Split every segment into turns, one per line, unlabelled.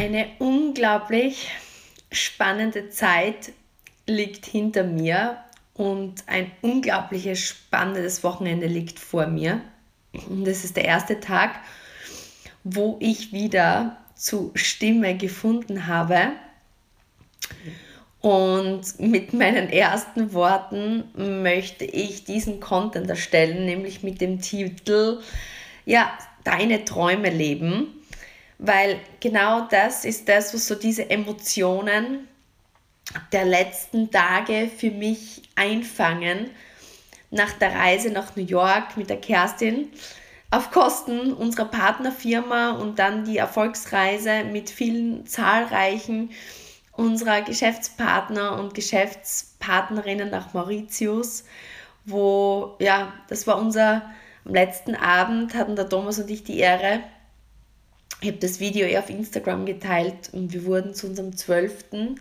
Eine unglaublich spannende Zeit liegt hinter mir und ein unglaubliches spannendes Wochenende liegt vor mir. Und das ist der erste Tag, wo ich wieder zu Stimme gefunden habe. Und mit meinen ersten Worten möchte ich diesen Content erstellen, nämlich mit dem Titel, ja, deine Träume leben. Weil genau das ist das, was so diese Emotionen der letzten Tage für mich einfangen nach der Reise nach New York mit der Kerstin auf Kosten unserer Partnerfirma und dann die Erfolgsreise mit vielen zahlreichen unserer Geschäftspartner und Geschäftspartnerinnen nach Mauritius, wo, ja, das war unser, am letzten Abend hatten der Thomas und ich die Ehre, ich habe das Video eher auf Instagram geteilt und wir wurden zu unserem zwölften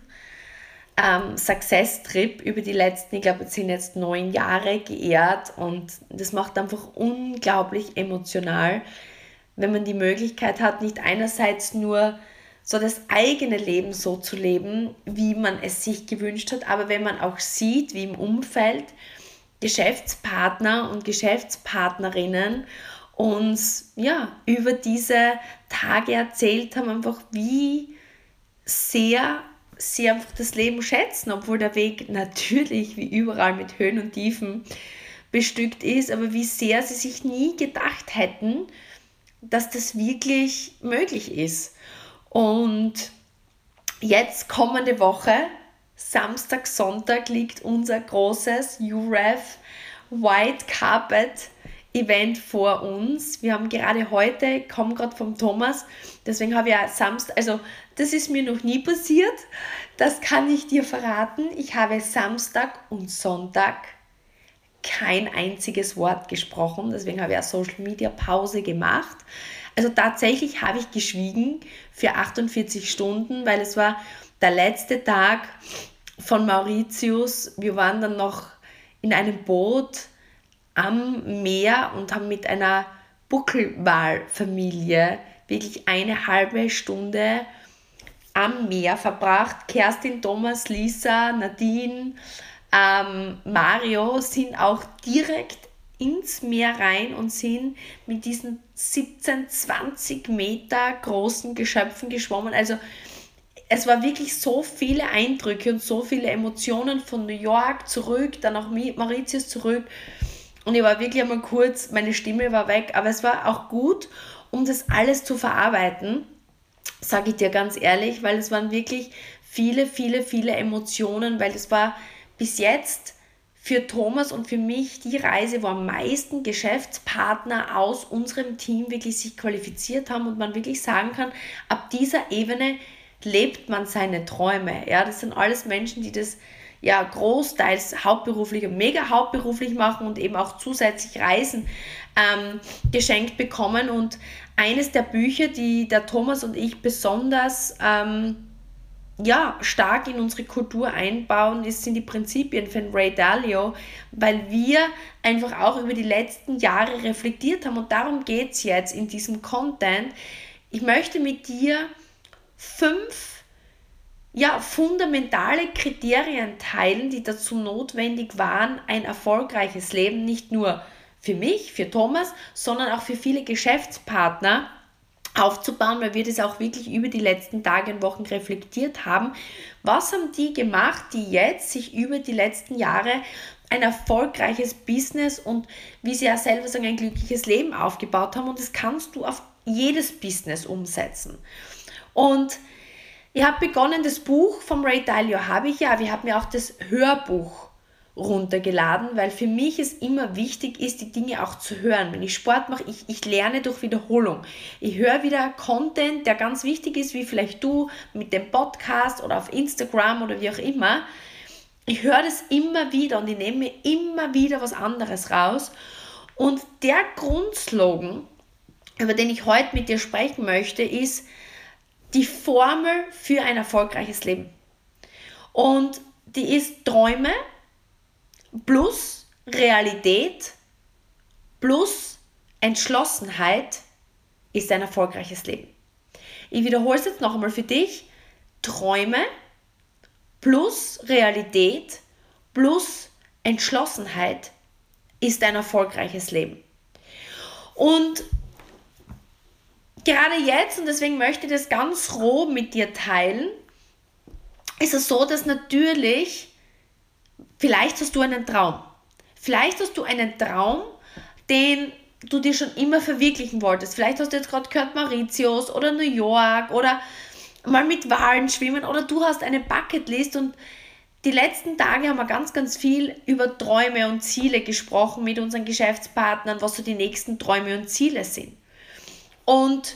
ähm, Success-Trip über die letzten, ich glaube, es sind jetzt neun Jahre geehrt und das macht einfach unglaublich emotional, wenn man die Möglichkeit hat, nicht einerseits nur so das eigene Leben so zu leben, wie man es sich gewünscht hat, aber wenn man auch sieht, wie im Umfeld Geschäftspartner und Geschäftspartnerinnen uns ja über diese Tage erzählt haben, einfach wie sehr sie einfach das Leben schätzen, obwohl der Weg natürlich wie überall mit Höhen und Tiefen bestückt ist, aber wie sehr sie sich nie gedacht hätten, dass das wirklich möglich ist. Und jetzt kommende Woche, Samstag, Sonntag, liegt unser großes UREF White Carpet Event vor uns. Wir haben gerade heute, komme gerade vom Thomas, deswegen habe ich ja Samstag, also das ist mir noch nie passiert, das kann ich dir verraten. Ich habe Samstag und Sonntag kein einziges Wort gesprochen, deswegen habe ich eine Social Media Pause gemacht. Also tatsächlich habe ich geschwiegen für 48 Stunden, weil es war der letzte Tag von Mauritius. Wir waren dann noch in einem Boot am Meer und haben mit einer Buckelwalfamilie wirklich eine halbe Stunde am Meer verbracht. Kerstin, Thomas, Lisa, Nadine, ähm, Mario sind auch direkt ins Meer rein und sind mit diesen 17, 20 Meter großen Geschöpfen geschwommen. Also es war wirklich so viele Eindrücke und so viele Emotionen von New York zurück, dann auch Mauritius zurück. Und ich war wirklich einmal kurz, meine Stimme war weg, aber es war auch gut, um das alles zu verarbeiten, sage ich dir ganz ehrlich, weil es waren wirklich viele, viele, viele Emotionen, weil es war bis jetzt für Thomas und für mich die Reise, wo am meisten Geschäftspartner aus unserem Team wirklich sich qualifiziert haben und man wirklich sagen kann, ab dieser Ebene lebt man seine Träume. Ja, das sind alles Menschen, die das ja großteils hauptberuflich und mega hauptberuflich machen und eben auch zusätzlich Reisen ähm, geschenkt bekommen. Und eines der Bücher, die der Thomas und ich besonders ähm, ja, stark in unsere Kultur einbauen, ist, sind die Prinzipien von Ray Dalio, weil wir einfach auch über die letzten Jahre reflektiert haben. Und darum geht es jetzt in diesem Content. Ich möchte mit dir fünf ja, fundamentale Kriterien teilen, die dazu notwendig waren, ein erfolgreiches Leben nicht nur für mich, für Thomas, sondern auch für viele Geschäftspartner aufzubauen, weil wir das auch wirklich über die letzten Tage und Wochen reflektiert haben. Was haben die gemacht, die jetzt sich über die letzten Jahre ein erfolgreiches Business und wie sie ja selber sagen, ein glückliches Leben aufgebaut haben und das kannst du auf jedes Business umsetzen. Und ich habe begonnen, das Buch vom Ray Dalio habe ich ja, aber ich habe mir auch das Hörbuch runtergeladen, weil für mich es immer wichtig ist, die Dinge auch zu hören. Wenn ich Sport mache, ich, ich lerne durch Wiederholung. Ich höre wieder Content, der ganz wichtig ist, wie vielleicht du mit dem Podcast oder auf Instagram oder wie auch immer. Ich höre das immer wieder und ich nehme mir immer wieder was anderes raus. Und der Grundslogan, über den ich heute mit dir sprechen möchte, ist, die Formel für ein erfolgreiches Leben. Und die ist Träume plus Realität plus Entschlossenheit ist ein erfolgreiches Leben. Ich wiederhole es jetzt noch einmal für dich. Träume plus Realität plus Entschlossenheit ist ein erfolgreiches Leben. Und gerade jetzt, und deswegen möchte ich das ganz roh mit dir teilen, ist es so, dass natürlich, vielleicht hast du einen Traum. Vielleicht hast du einen Traum, den du dir schon immer verwirklichen wolltest. Vielleicht hast du jetzt gerade gehört Mauritius oder New York oder mal mit Wahlen schwimmen oder du hast eine Bucketlist und die letzten Tage haben wir ganz, ganz viel über Träume und Ziele gesprochen mit unseren Geschäftspartnern, was so die nächsten Träume und Ziele sind. Und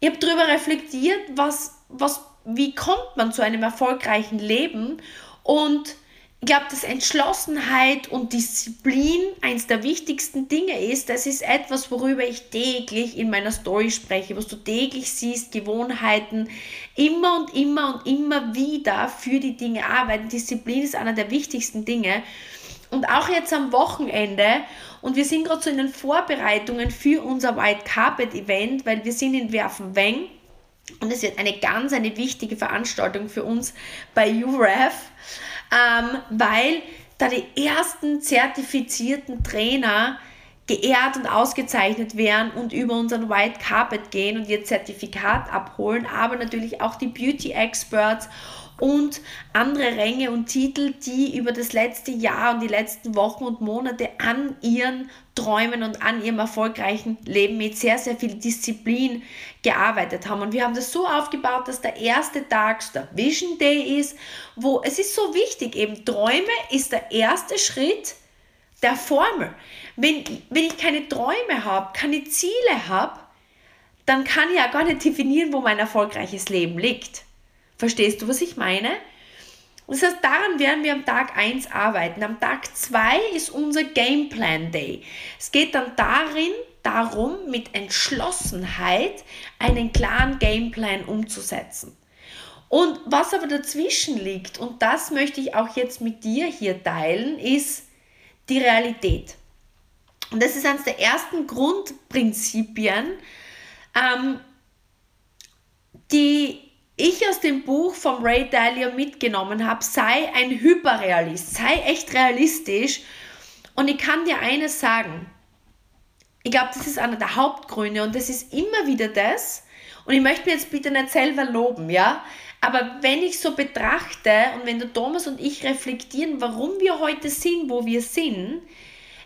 ich habe darüber reflektiert, was, was, wie kommt man zu einem erfolgreichen Leben und ich glaube, dass Entschlossenheit und Disziplin eines der wichtigsten Dinge ist. Das ist etwas, worüber ich täglich in meiner Story spreche, was du täglich siehst, Gewohnheiten, immer und immer und immer wieder für die Dinge arbeiten. Disziplin ist einer der wichtigsten Dinge. Und auch jetzt am Wochenende, und wir sind gerade so in den Vorbereitungen für unser White Carpet Event, weil wir sind in Werfenweng. Und es wird eine ganz, eine wichtige Veranstaltung für uns bei UREF ähm, weil da die ersten zertifizierten Trainer geehrt und ausgezeichnet werden und über unseren White Carpet gehen und ihr Zertifikat abholen, aber natürlich auch die Beauty Experts und andere Ränge und Titel, die über das letzte Jahr und die letzten Wochen und Monate an ihren Träumen und an ihrem erfolgreichen Leben mit sehr, sehr viel Disziplin gearbeitet haben. Und wir haben das so aufgebaut, dass der erste Tag der Vision Day ist, wo es ist so wichtig, eben Träume ist der erste Schritt der Formel. Wenn, wenn ich keine Träume habe, keine Ziele habe, dann kann ich ja gar nicht definieren, wo mein erfolgreiches Leben liegt. Verstehst du, was ich meine? Das heißt, daran werden wir am Tag 1 arbeiten. Am Tag 2 ist unser Gameplan Day. Es geht dann darin, darum, mit Entschlossenheit einen klaren Gameplan umzusetzen. Und was aber dazwischen liegt, und das möchte ich auch jetzt mit dir hier teilen, ist die Realität. Und das ist eines der ersten Grundprinzipien, ähm, die ich aus dem Buch von Ray Dalio mitgenommen habe, sei ein Hyperrealist, sei echt realistisch. Und ich kann dir eines sagen. Ich glaube, das ist einer der Hauptgründe und das ist immer wieder das. Und ich möchte mir jetzt bitte nicht selber loben, ja? Aber wenn ich so betrachte und wenn der Thomas und ich reflektieren, warum wir heute sind, wo wir sind,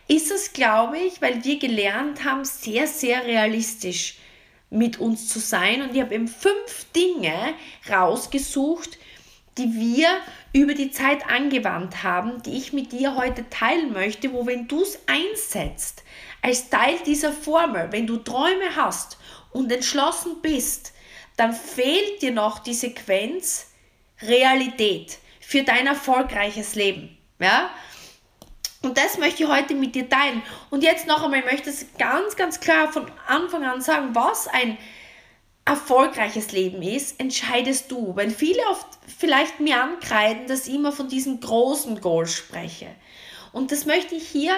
ist es, glaube ich, weil wir gelernt haben, sehr, sehr realistisch mit uns zu sein. Und ich habe eben fünf Dinge rausgesucht, die wir über die Zeit angewandt haben, die ich mit dir heute teilen möchte, wo wenn du es einsetzt, als Teil dieser Formel, wenn du Träume hast und entschlossen bist, dann fehlt dir noch die Sequenz Realität für dein erfolgreiches Leben. Ja? Und das möchte ich heute mit dir teilen. Und jetzt noch einmal, ich möchte es ganz, ganz klar von Anfang an sagen, was ein erfolgreiches Leben ist, entscheidest du. Weil viele oft vielleicht mir ankreiden, dass ich immer von diesen großen Goals spreche. Und das möchte ich hier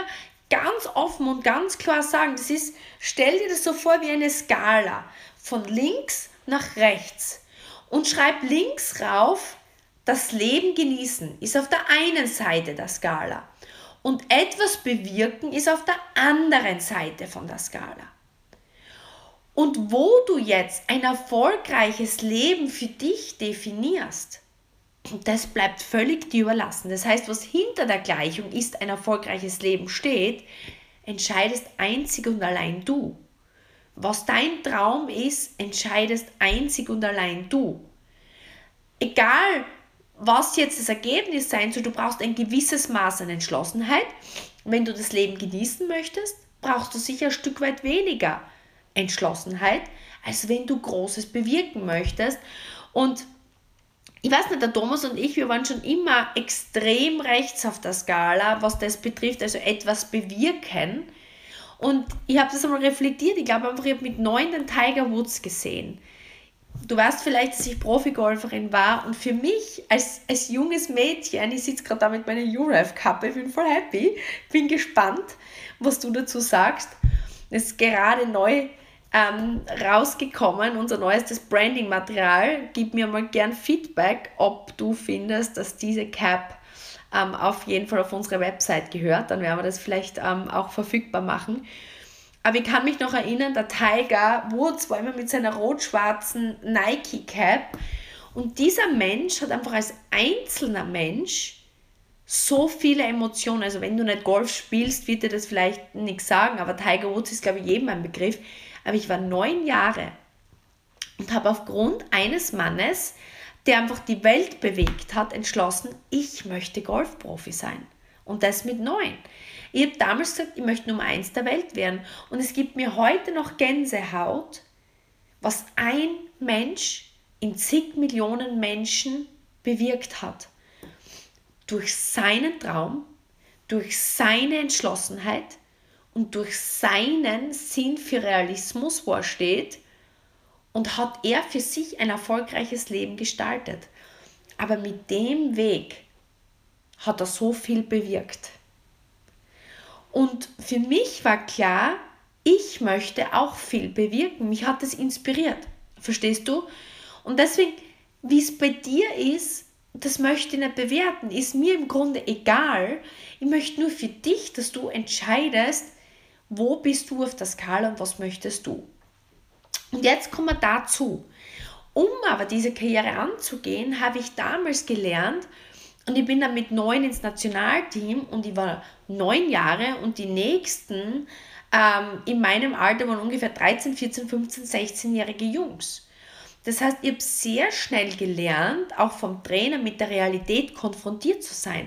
ganz offen und ganz klar sagen. Das ist, stell dir das so vor wie eine Skala. Von links nach rechts. Und schreib links rauf, das Leben genießen ist auf der einen Seite der Skala und etwas bewirken ist auf der anderen Seite von der Skala. Und wo du jetzt ein erfolgreiches Leben für dich definierst, das bleibt völlig dir überlassen. Das heißt, was hinter der Gleichung ist, ein erfolgreiches Leben steht, entscheidest einzig und allein du. Was dein Traum ist, entscheidest einzig und allein du. Egal, was jetzt das Ergebnis sein soll, du brauchst ein gewisses Maß an Entschlossenheit. Wenn du das Leben genießen möchtest, brauchst du sicher ein Stück weit weniger Entschlossenheit, als wenn du Großes bewirken möchtest. Und ich weiß nicht, der Thomas und ich, wir waren schon immer extrem rechts auf der Skala, was das betrifft, also etwas bewirken. Und ich habe das einmal reflektiert. Ich glaube einfach, ich habe mit neun den Tiger Woods gesehen du weißt vielleicht, dass ich Profigolferin war und für mich als, als junges Mädchen, ich sitze gerade da mit meiner UREF-Kappe, bin voll happy, bin gespannt, was du dazu sagst. Es ist gerade neu ähm, rausgekommen, unser neuestes Branding-Material. Gib mir mal gern Feedback, ob du findest, dass diese Cap ähm, auf jeden Fall auf unsere Website gehört. Dann werden wir das vielleicht ähm, auch verfügbar machen. Aber ich kann mich noch erinnern, der Tiger Woods war immer mit seiner rot-schwarzen Nike-Cap. Und dieser Mensch hat einfach als einzelner Mensch so viele Emotionen. Also wenn du nicht Golf spielst, wird dir das vielleicht nichts sagen, aber Tiger Woods ist, glaube ich, jedem ein Begriff. Aber ich war neun Jahre und habe aufgrund eines Mannes, der einfach die Welt bewegt hat, entschlossen, ich möchte Golfprofi sein. Und das mit neun. Ich habe damals gesagt, ich möchte Nummer eins der Welt werden. Und es gibt mir heute noch Gänsehaut, was ein Mensch in zig Millionen Menschen bewirkt hat durch seinen Traum, durch seine Entschlossenheit und durch seinen Sinn für Realismus, wo er steht, und hat er für sich ein erfolgreiches Leben gestaltet. Aber mit dem Weg hat er so viel bewirkt. Und für mich war klar, ich möchte auch viel bewirken. Mich hat es inspiriert. Verstehst du? Und deswegen, wie es bei dir ist, das möchte ich nicht bewerten, ist mir im Grunde egal. Ich möchte nur für dich, dass du entscheidest, wo bist du auf der Skala und was möchtest du. Und jetzt kommen wir dazu. Um aber diese Karriere anzugehen, habe ich damals gelernt, und ich bin dann mit neun ins Nationalteam und ich war neun Jahre und die nächsten ähm, in meinem Alter waren ungefähr 13, 14, 15, 16-jährige Jungs. Das heißt, ich habe sehr schnell gelernt, auch vom Trainer mit der Realität konfrontiert zu sein.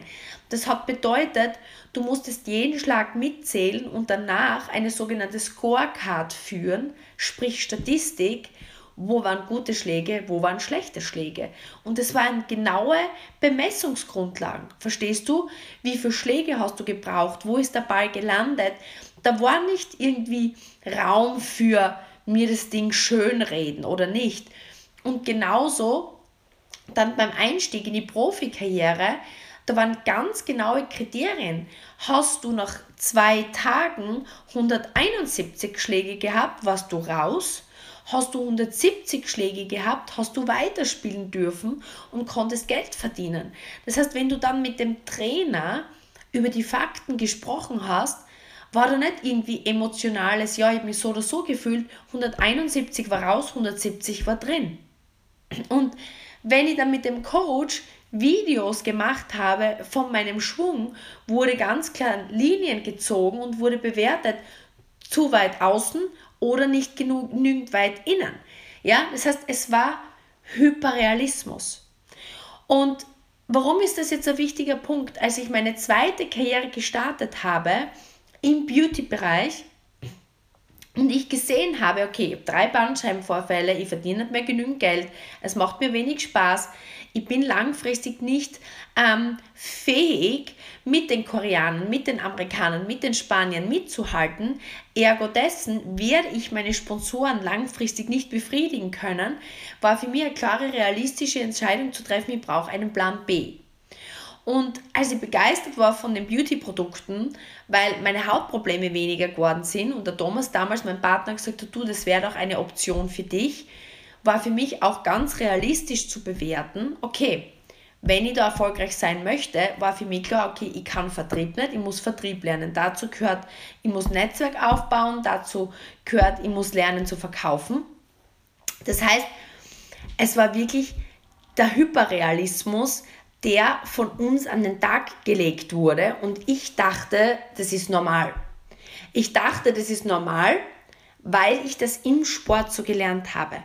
Das hat bedeutet, du musstest jeden Schlag mitzählen und danach eine sogenannte Scorecard führen, sprich Statistik, wo waren gute Schläge, wo waren schlechte Schläge. Und es waren genaue Bemessungsgrundlagen. Verstehst du? Wie viele Schläge hast du gebraucht? Wo ist der Ball gelandet? Da war nicht irgendwie Raum für mir das Ding schönreden oder nicht. Und genauso dann beim Einstieg in die Profikarriere, da waren ganz genaue Kriterien. Hast du nach zwei Tagen 171 Schläge gehabt, warst du raus. Hast du 170 Schläge gehabt, hast du weiterspielen dürfen und konntest Geld verdienen. Das heißt, wenn du dann mit dem Trainer über die Fakten gesprochen hast, war da nicht irgendwie emotionales, ja, ich habe mich so oder so gefühlt, 171 war raus, 170 war drin. Und wenn ich dann mit dem Coach Videos gemacht habe von meinem Schwung, wurde ganz klar Linien gezogen und wurde bewertet, zu weit außen oder nicht genügend weit innen. Ja, das heißt, es war Hyperrealismus. Und warum ist das jetzt ein wichtiger Punkt? Als ich meine zweite Karriere gestartet habe im Beauty-Bereich, und ich gesehen habe, okay, ich habe drei Bandscheibenvorfälle, ich verdiene nicht mehr genügend Geld, es macht mir wenig Spaß, ich bin langfristig nicht ähm, fähig, mit den Koreanern, mit den Amerikanern, mit den Spaniern mitzuhalten. Ergo dessen werde ich meine Sponsoren langfristig nicht befriedigen können, war für mich eine klare, realistische Entscheidung zu treffen, ich brauche einen Plan B. Und als ich begeistert war von den Beauty-Produkten, weil meine Hautprobleme weniger geworden sind und der Thomas damals, mein Partner, gesagt hat, du, das wäre doch eine Option für dich, war für mich auch ganz realistisch zu bewerten, okay, wenn ich da erfolgreich sein möchte, war für mich klar, okay, ich kann Vertrieb nicht, ich muss Vertrieb lernen. Dazu gehört, ich muss Netzwerk aufbauen, dazu gehört, ich muss lernen zu verkaufen. Das heißt, es war wirklich der Hyperrealismus, der von uns an den Tag gelegt wurde und ich dachte, das ist normal. Ich dachte, das ist normal, weil ich das im Sport so gelernt habe.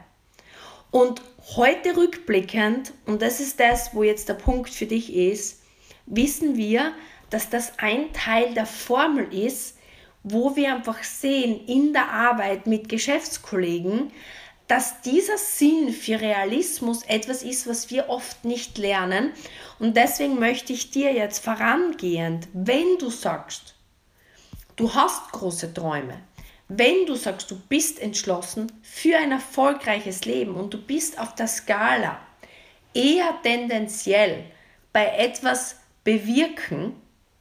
Und heute rückblickend, und das ist das, wo jetzt der Punkt für dich ist, wissen wir, dass das ein Teil der Formel ist, wo wir einfach sehen in der Arbeit mit Geschäftskollegen, dass dieser Sinn für Realismus etwas ist, was wir oft nicht lernen. Und deswegen möchte ich dir jetzt vorangehend, wenn du sagst, du hast große Träume, wenn du sagst, du bist entschlossen für ein erfolgreiches Leben und du bist auf der Skala eher tendenziell bei etwas bewirken,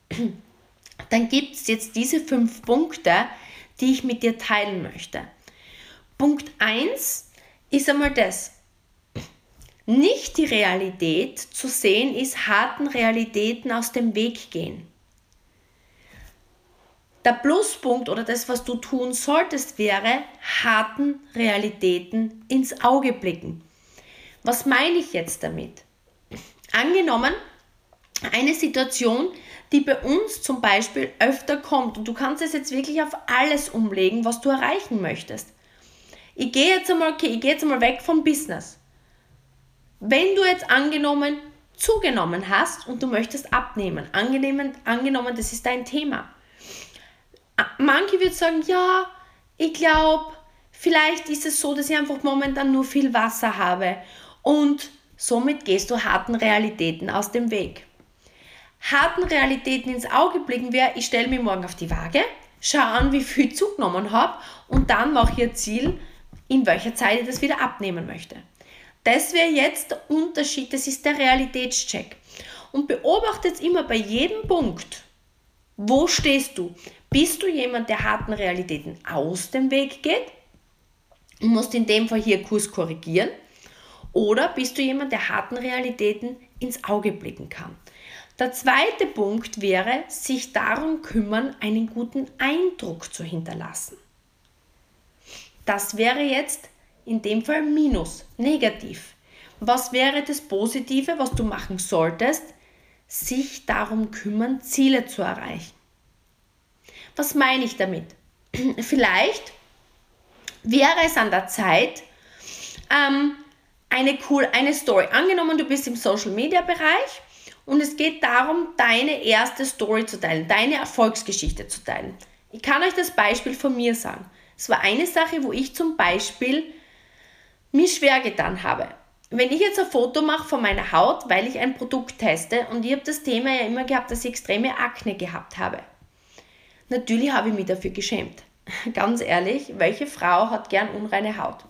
dann gibt es jetzt diese fünf Punkte, die ich mit dir teilen möchte. Punkt 1 ist einmal das. Nicht die Realität zu sehen ist harten Realitäten aus dem Weg gehen. Der Pluspunkt oder das, was du tun solltest, wäre harten Realitäten ins Auge blicken. Was meine ich jetzt damit? Angenommen, eine Situation, die bei uns zum Beispiel öfter kommt und du kannst es jetzt wirklich auf alles umlegen, was du erreichen möchtest. Ich gehe jetzt einmal, okay, ich gehe jetzt einmal weg vom Business. Wenn du jetzt angenommen zugenommen hast und du möchtest abnehmen, angenommen, angenommen das ist dein Thema. Manche würden sagen, ja, ich glaube, vielleicht ist es so, dass ich einfach momentan nur viel Wasser habe und somit gehst du harten Realitäten aus dem Weg. Harten Realitäten ins Auge blicken wäre, ich stelle mich morgen auf die Waage, schaue an, wie viel zugenommen habe und dann mache ich ein Ziel, in welcher Zeit ich das wieder abnehmen möchte. Das wäre jetzt der Unterschied, das ist der Realitätscheck. Und beobachte jetzt immer bei jedem Punkt, wo stehst du? Bist du jemand, der harten Realitäten aus dem Weg geht und musst in dem Fall hier Kurs korrigieren? Oder bist du jemand, der harten Realitäten ins Auge blicken kann? Der zweite Punkt wäre, sich darum kümmern, einen guten Eindruck zu hinterlassen. Das wäre jetzt in dem Fall Minus, negativ. Was wäre das Positive, was du machen solltest? Sich darum kümmern, Ziele zu erreichen. Was meine ich damit? Vielleicht wäre es an der Zeit, ähm, eine, cool, eine Story. Angenommen, du bist im Social Media Bereich und es geht darum, deine erste Story zu teilen, deine Erfolgsgeschichte zu teilen. Ich kann euch das Beispiel von mir sagen. Es war eine Sache, wo ich zum Beispiel mich schwer getan habe. Wenn ich jetzt ein Foto mache von meiner Haut, weil ich ein Produkt teste und ich habe das Thema ja immer gehabt, dass ich extreme Akne gehabt habe. Natürlich habe ich mich dafür geschämt. Ganz ehrlich, welche Frau hat gern unreine Haut?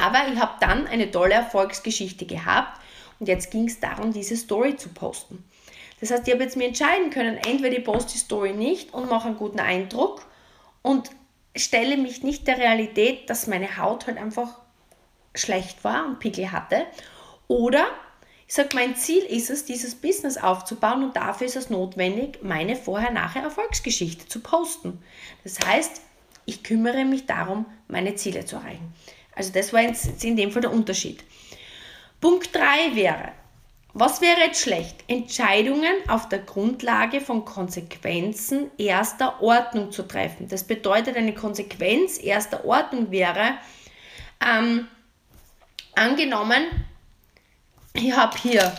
Aber ich habe dann eine tolle Erfolgsgeschichte gehabt und jetzt ging es darum, diese Story zu posten. Das heißt, ich habe jetzt mir entscheiden können, entweder ich poste die Story nicht und mache einen guten Eindruck und stelle mich nicht der Realität, dass meine Haut halt einfach schlecht war und Pickel hatte. Oder ich sage, mein Ziel ist es, dieses Business aufzubauen und dafür ist es notwendig, meine vorher-nachher Erfolgsgeschichte zu posten. Das heißt, ich kümmere mich darum, meine Ziele zu erreichen. Also das war jetzt in dem Fall der Unterschied. Punkt 3 wäre, was wäre jetzt schlecht? Entscheidungen auf der Grundlage von Konsequenzen erster Ordnung zu treffen. Das bedeutet, eine Konsequenz erster Ordnung wäre, ähm, angenommen, ich habe hier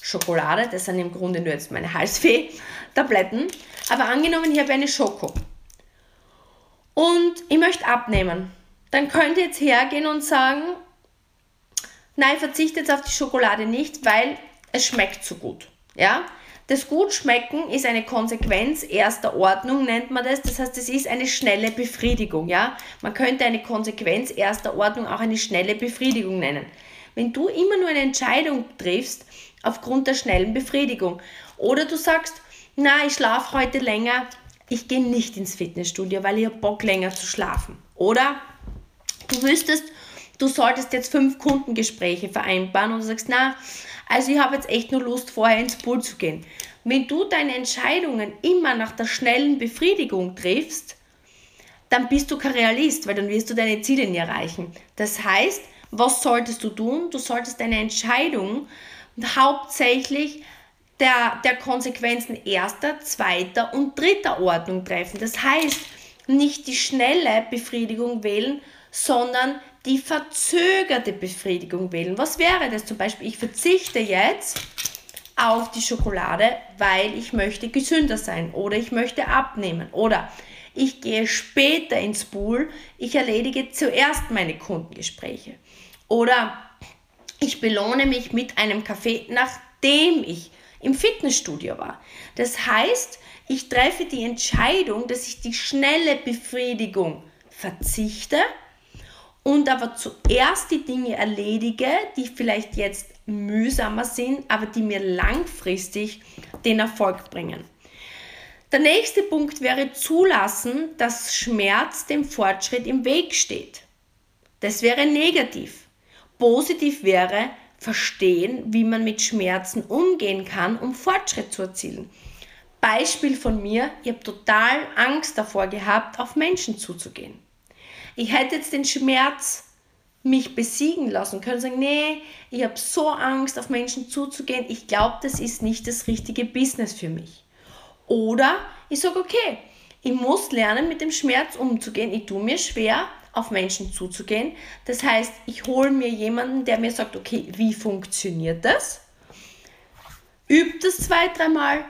Schokolade, das sind im Grunde nur jetzt meine Halsfee-Tabletten, aber angenommen, ich habe eine Schoko und ich möchte abnehmen, dann könnt ihr jetzt hergehen und sagen, nein, verzichte jetzt auf die Schokolade nicht, weil es schmeckt so gut. Ja? Das Gutschmecken ist eine Konsequenz erster Ordnung, nennt man das. Das heißt, es ist eine schnelle Befriedigung. Ja? Man könnte eine Konsequenz erster Ordnung auch eine schnelle Befriedigung nennen. Wenn du immer nur eine Entscheidung triffst aufgrund der schnellen Befriedigung oder du sagst, na, ich schlafe heute länger, ich gehe nicht ins Fitnessstudio, weil ich habe Bock länger zu schlafen. Oder du wüsstest, du solltest jetzt fünf Kundengespräche vereinbaren und du sagst, na, also ich habe jetzt echt nur Lust, vorher ins Pool zu gehen. Wenn du deine Entscheidungen immer nach der schnellen Befriedigung triffst, dann bist du kein Realist, weil dann wirst du deine Ziele nie erreichen. Das heißt, was solltest du tun? Du solltest deine Entscheidung hauptsächlich der, der Konsequenzen erster, zweiter und dritter Ordnung treffen. Das heißt, nicht die schnelle Befriedigung wählen, sondern die verzögerte Befriedigung wählen. Was wäre das zum Beispiel? Ich verzichte jetzt auf die Schokolade, weil ich möchte gesünder sein oder ich möchte abnehmen oder ich gehe später ins Pool, ich erledige zuerst meine Kundengespräche. Oder ich belohne mich mit einem Kaffee, nachdem ich im Fitnessstudio war. Das heißt, ich treffe die Entscheidung, dass ich die schnelle Befriedigung verzichte und aber zuerst die Dinge erledige, die vielleicht jetzt mühsamer sind, aber die mir langfristig den Erfolg bringen. Der nächste Punkt wäre zulassen, dass Schmerz dem Fortschritt im Weg steht. Das wäre negativ. Positiv wäre verstehen, wie man mit Schmerzen umgehen kann, um Fortschritt zu erzielen. Beispiel von mir, ich habe total Angst davor gehabt, auf Menschen zuzugehen. Ich hätte jetzt den Schmerz mich besiegen lassen können, sagen, nee, ich habe so Angst, auf Menschen zuzugehen, ich glaube, das ist nicht das richtige Business für mich. Oder ich sage, okay, ich muss lernen, mit dem Schmerz umzugehen, ich tue mir schwer, auf Menschen zuzugehen. Das heißt, ich hole mir jemanden, der mir sagt, okay, wie funktioniert das? Übt das zwei, dreimal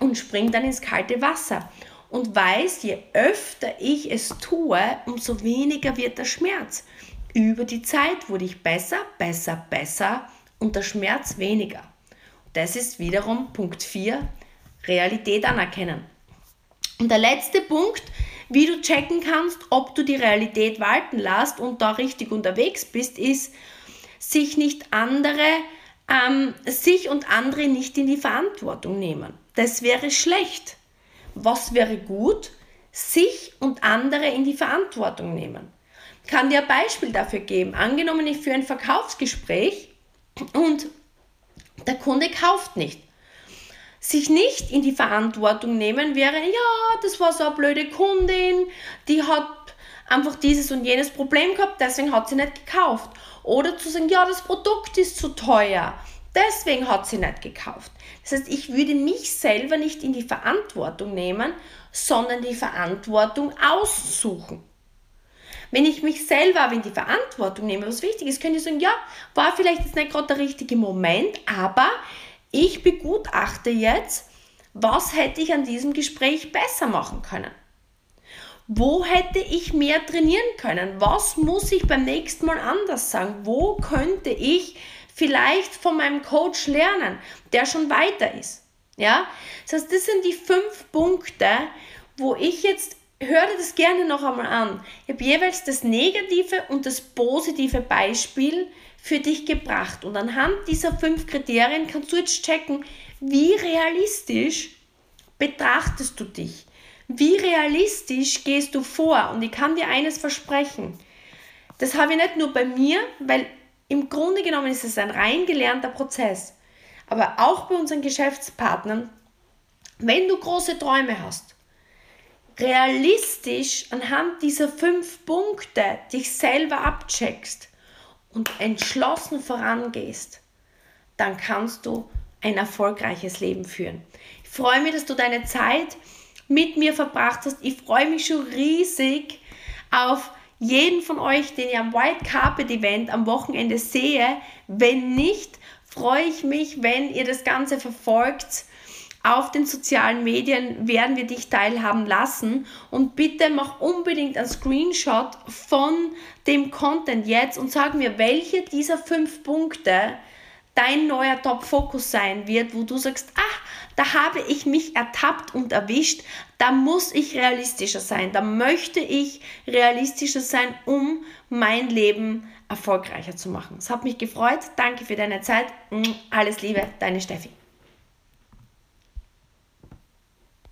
und springt dann ins kalte Wasser und weiß, je öfter ich es tue, umso weniger wird der Schmerz. Über die Zeit wurde ich besser, besser, besser und der Schmerz weniger. Das ist wiederum Punkt 4, Realität anerkennen. Und der letzte Punkt, wie du checken kannst, ob du die Realität walten lässt und da richtig unterwegs bist, ist, sich nicht andere, ähm, sich und andere nicht in die Verantwortung nehmen. Das wäre schlecht. Was wäre gut? Sich und andere in die Verantwortung nehmen. Ich kann dir ein Beispiel dafür geben. Angenommen, ich führe ein Verkaufsgespräch und der Kunde kauft nicht sich nicht in die Verantwortung nehmen wäre, ja, das war so eine blöde Kundin, die hat einfach dieses und jenes Problem gehabt, deswegen hat sie nicht gekauft. Oder zu sagen, ja, das Produkt ist zu teuer, deswegen hat sie nicht gekauft. Das heißt, ich würde mich selber nicht in die Verantwortung nehmen, sondern die Verantwortung aussuchen. Wenn ich mich selber aber in die Verantwortung nehme, was wichtig ist, könnte ich sagen, ja, war vielleicht jetzt nicht gerade der richtige Moment, aber ich begutachte jetzt, was hätte ich an diesem Gespräch besser machen können. Wo hätte ich mehr trainieren können? Was muss ich beim nächsten Mal anders sagen? Wo könnte ich vielleicht von meinem Coach lernen, der schon weiter ist? Ja, das heißt, das sind die fünf Punkte, wo ich jetzt hör dir das gerne noch einmal an. Ich habe jeweils das negative und das positive Beispiel für dich gebracht. Und anhand dieser fünf Kriterien kannst du jetzt checken, wie realistisch betrachtest du dich? Wie realistisch gehst du vor? Und ich kann dir eines versprechen. Das habe ich nicht nur bei mir, weil im Grunde genommen ist es ein rein gelernter Prozess. Aber auch bei unseren Geschäftspartnern, wenn du große Träume hast, realistisch anhand dieser fünf Punkte dich selber abcheckst und entschlossen vorangehst, dann kannst du ein erfolgreiches Leben führen. Ich freue mich, dass du deine Zeit mit mir verbracht hast. Ich freue mich schon riesig auf jeden von euch, den ich am White Carpet Event am Wochenende sehe. Wenn nicht, freue ich mich, wenn ihr das Ganze verfolgt auf den sozialen Medien werden wir dich teilhaben lassen und bitte mach unbedingt einen Screenshot von dem Content jetzt und sag mir, welche dieser fünf Punkte dein neuer Top-Fokus sein wird, wo du sagst, ach, da habe ich mich ertappt und erwischt, da muss ich realistischer sein, da möchte ich realistischer sein, um mein Leben erfolgreicher zu machen. Es hat mich gefreut, danke für deine Zeit, alles Liebe, deine Steffi.